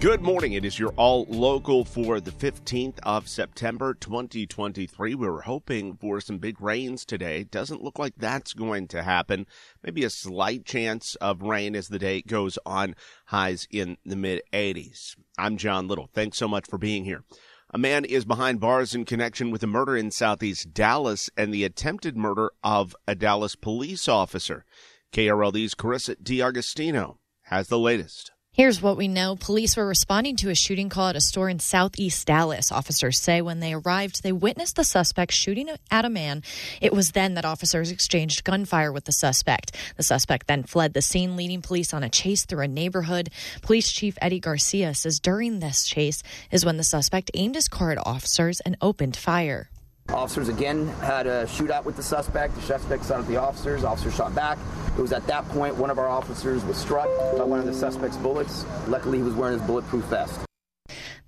Good morning. It is your all local for the 15th of September 2023. We were hoping for some big rains today. Doesn't look like that's going to happen. Maybe a slight chance of rain as the day goes on. Highs in the mid 80s. I'm John Little. Thanks so much for being here. A man is behind bars in connection with a murder in southeast Dallas and the attempted murder of a Dallas police officer. KRLD's Carissa D'Agostino has the latest. Here's what we know. Police were responding to a shooting call at a store in southeast Dallas. Officers say when they arrived, they witnessed the suspect shooting at a man. It was then that officers exchanged gunfire with the suspect. The suspect then fled the scene, leading police on a chase through a neighborhood. Police Chief Eddie Garcia says during this chase is when the suspect aimed his car at officers and opened fire. Officers again had a shootout with the suspect. The suspect shot at the officers. Officers shot back. It was at that point one of our officers was struck by one of the suspect's bullets. Luckily, he was wearing his bulletproof vest.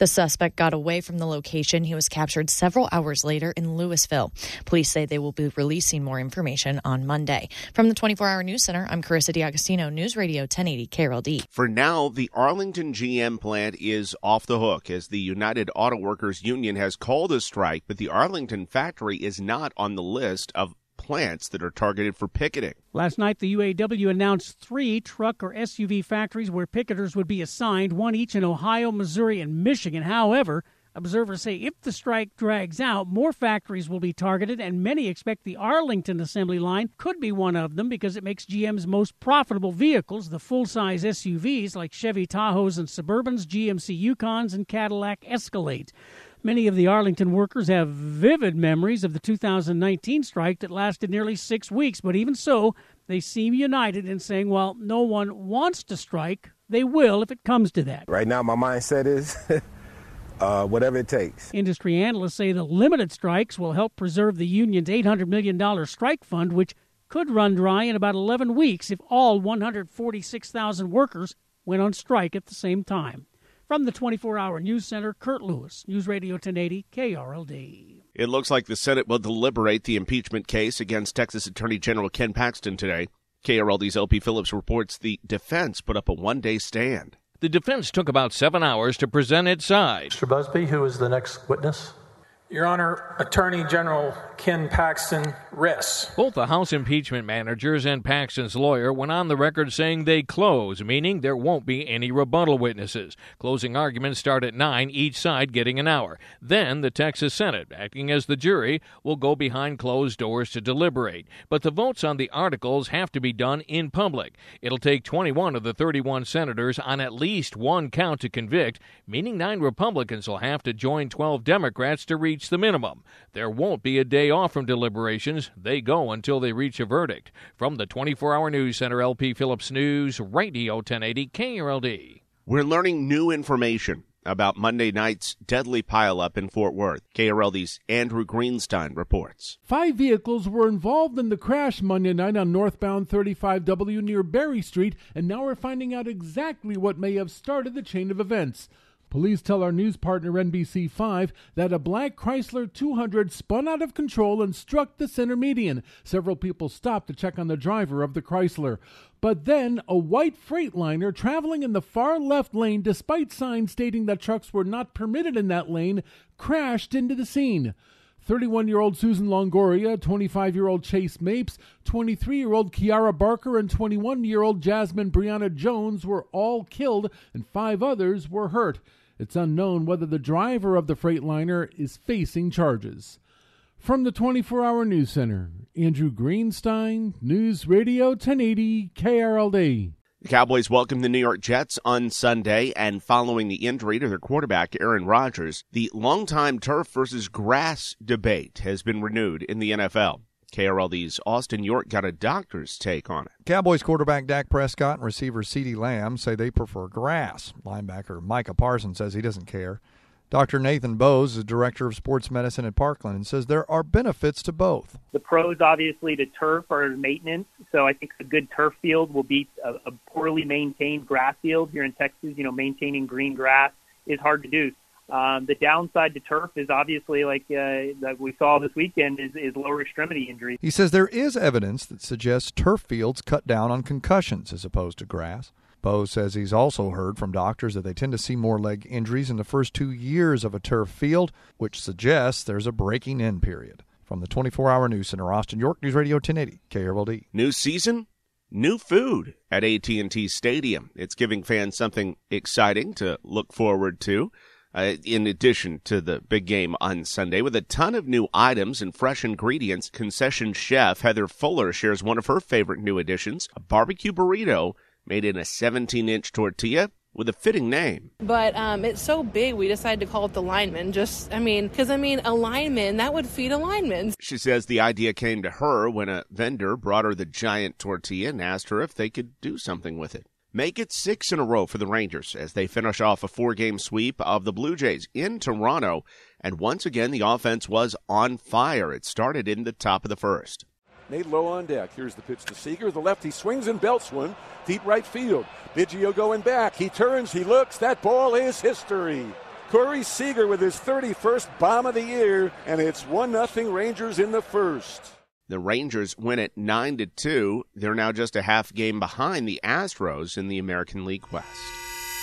The suspect got away from the location. He was captured several hours later in Lewisville. Police say they will be releasing more information on Monday. From the 24 Hour News Center, I'm Carissa D'Agostino, News Radio 1080 KRLD. For now, the Arlington GM plant is off the hook as the United Auto Workers Union has called a strike, but the Arlington factory is not on the list of plants that are targeted for picketing. Last night, the UAW announced three truck or SUV factories where picketers would be assigned, one each in Ohio, Missouri, and Michigan. However, observers say if the strike drags out, more factories will be targeted, and many expect the Arlington assembly line could be one of them because it makes GM's most profitable vehicles, the full size SUVs like Chevy Tahoes and Suburbans, GMC Yukons, and Cadillac Escalades. Many of the Arlington workers have vivid memories of the 2019 strike that lasted nearly six weeks, but even so, they seem united in saying while no one wants to strike, they will if it comes to that. Right now, my mindset is uh, whatever it takes. Industry analysts say the limited strikes will help preserve the union's $800 million strike fund, which could run dry in about 11 weeks if all 146,000 workers went on strike at the same time. From the 24 hour news center, Kurt Lewis, News Radio 1080, KRLD. It looks like the Senate will deliberate the impeachment case against Texas Attorney General Ken Paxton today. KRLD's LP Phillips reports the defense put up a one day stand. The defense took about seven hours to present its side. Mr. Busby, who is the next witness? Your Honor, Attorney General Ken Paxton Riss. Both the House impeachment managers and Paxton's lawyer went on the record saying they close, meaning there won't be any rebuttal witnesses. Closing arguments start at 9, each side getting an hour. Then the Texas Senate, acting as the jury, will go behind closed doors to deliberate. But the votes on the articles have to be done in public. It'll take 21 of the 31 senators on at least one count to convict, meaning nine Republicans will have to join 12 Democrats to reach reach the minimum. There won't be a day off from deliberations. They go until they reach a verdict. From the 24 hour news center, LP Phillips News, Radio 1080 KRLD. We're learning new information about Monday night's deadly pileup in Fort Worth. KRLD's Andrew Greenstein reports. Five vehicles were involved in the crash Monday night on northbound 35W near Berry Street, and now we're finding out exactly what may have started the chain of events. Police tell our news partner NBC5 that a black Chrysler 200 spun out of control and struck the center median. Several people stopped to check on the driver of the Chrysler. But then a white Freightliner traveling in the far left lane, despite signs stating that trucks were not permitted in that lane, crashed into the scene. 31 year old Susan Longoria, 25 year old Chase Mapes, 23 year old Kiara Barker, and 21 year old Jasmine Brianna Jones were all killed, and five others were hurt. It's unknown whether the driver of the Freightliner is facing charges. From the 24 hour news center, Andrew Greenstein, News Radio 1080 KRLD. The Cowboys welcome the New York Jets on Sunday, and following the injury to their quarterback, Aaron Rodgers, the longtime turf versus grass debate has been renewed in the NFL. KRLD's Austin York got a doctor's take on it. Cowboys quarterback Dak Prescott and receiver CeeDee Lamb say they prefer grass. Linebacker Micah Parsons says he doesn't care. Dr. Nathan Bowes is director of sports medicine at Parkland and says there are benefits to both. The pros, obviously, to turf are maintenance. So I think a good turf field will beat a, a poorly maintained grass field here in Texas. You know, maintaining green grass is hard to do. Um, the downside to turf is obviously, like uh, that we saw this weekend, is, is lower extremity injuries. He says there is evidence that suggests turf fields cut down on concussions as opposed to grass. Bo says he's also heard from doctors that they tend to see more leg injuries in the first two years of a turf field, which suggests there's a breaking in period. From the 24 hour news center, Austin York News Radio 1080 KRLD. New season, new food at AT&T Stadium. It's giving fans something exciting to look forward to uh, in addition to the big game on Sunday. With a ton of new items and fresh ingredients, concession chef Heather Fuller shares one of her favorite new additions, a barbecue burrito made in a 17 inch tortilla with a fitting name. But um, it's so big, we decided to call it the lineman. Just, I mean, because I mean, a lineman, that would feed a lineman. She says the idea came to her when a vendor brought her the giant tortilla and asked her if they could do something with it. Make it six in a row for the Rangers as they finish off a four game sweep of the Blue Jays in Toronto. And once again, the offense was on fire. It started in the top of the first. Nate Lowe on deck. Here's the pitch to Seager. The lefty swings and belts one. Deep right field. Biggio going back. He turns. He looks. That ball is history. Corey Seager with his 31st bomb of the year, and it's 1 0 Rangers in the first. The Rangers win it 9 to 2. They're now just a half game behind the Astros in the American League West.